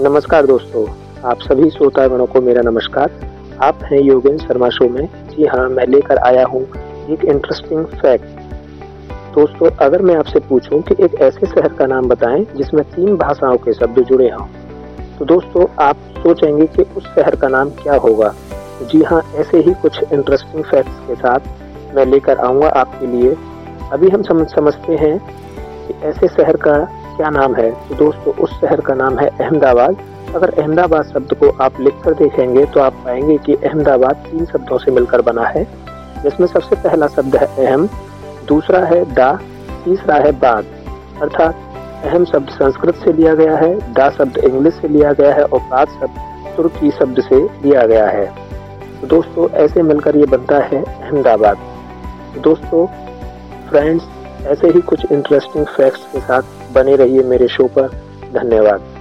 नमस्कार दोस्तों, आप सभी श्रोतागणों को मेरा नमस्कार। आप हैं योगेंद्र शर्मा शो में। जी हाँ मैं लेकर आया हूँ एक इंटरेस्टिंग फैक्ट दोस्तों, अगर मैं आपसे पूछूँ कि एक ऐसे शहर का नाम बताएँ जिसमें तीन भाषाओं के शब्द जुड़े हों तो दोस्तों, आप सोचेंगे कि उस शहर का नाम क्या होगा। जी हाँ ऐसे ही कुछ इंटरेस्टिंग फैक्ट्स के साथ मैं लेकर आऊँगा आपके लिए। अभी हम समझ, समझते हैं कि ऐसे शहर का क्या नाम है? दोस्तों, उस शहर का नाम है अहमदाबाद। अगर अहमदाबाद शब्द को आप लिख कर देखेंगे तो आप पाएँगे कि अहमदाबाद तीन शब्दों से मिलकर बना है। जिसमें सबसे पहला शब्द है अहम, दूसरा है दा, तीसरा है बाद। अर्थात, अहम शब्द संस्कृत से लिया गया है, दा शब्द इंग्लिश से लिया गया है और बाद शब्द तुर्की शब्द से लिया गया है। तो दोस्तों, ऐसे मिलकर ये बनता है अहमदाबाद। दोस्तों, फ्रेंड्स ऐसे ही कुछ इंटरेस्टिंग फैक्ट्स के साथ बने रहिए मेरे शो पर। धन्यवाद।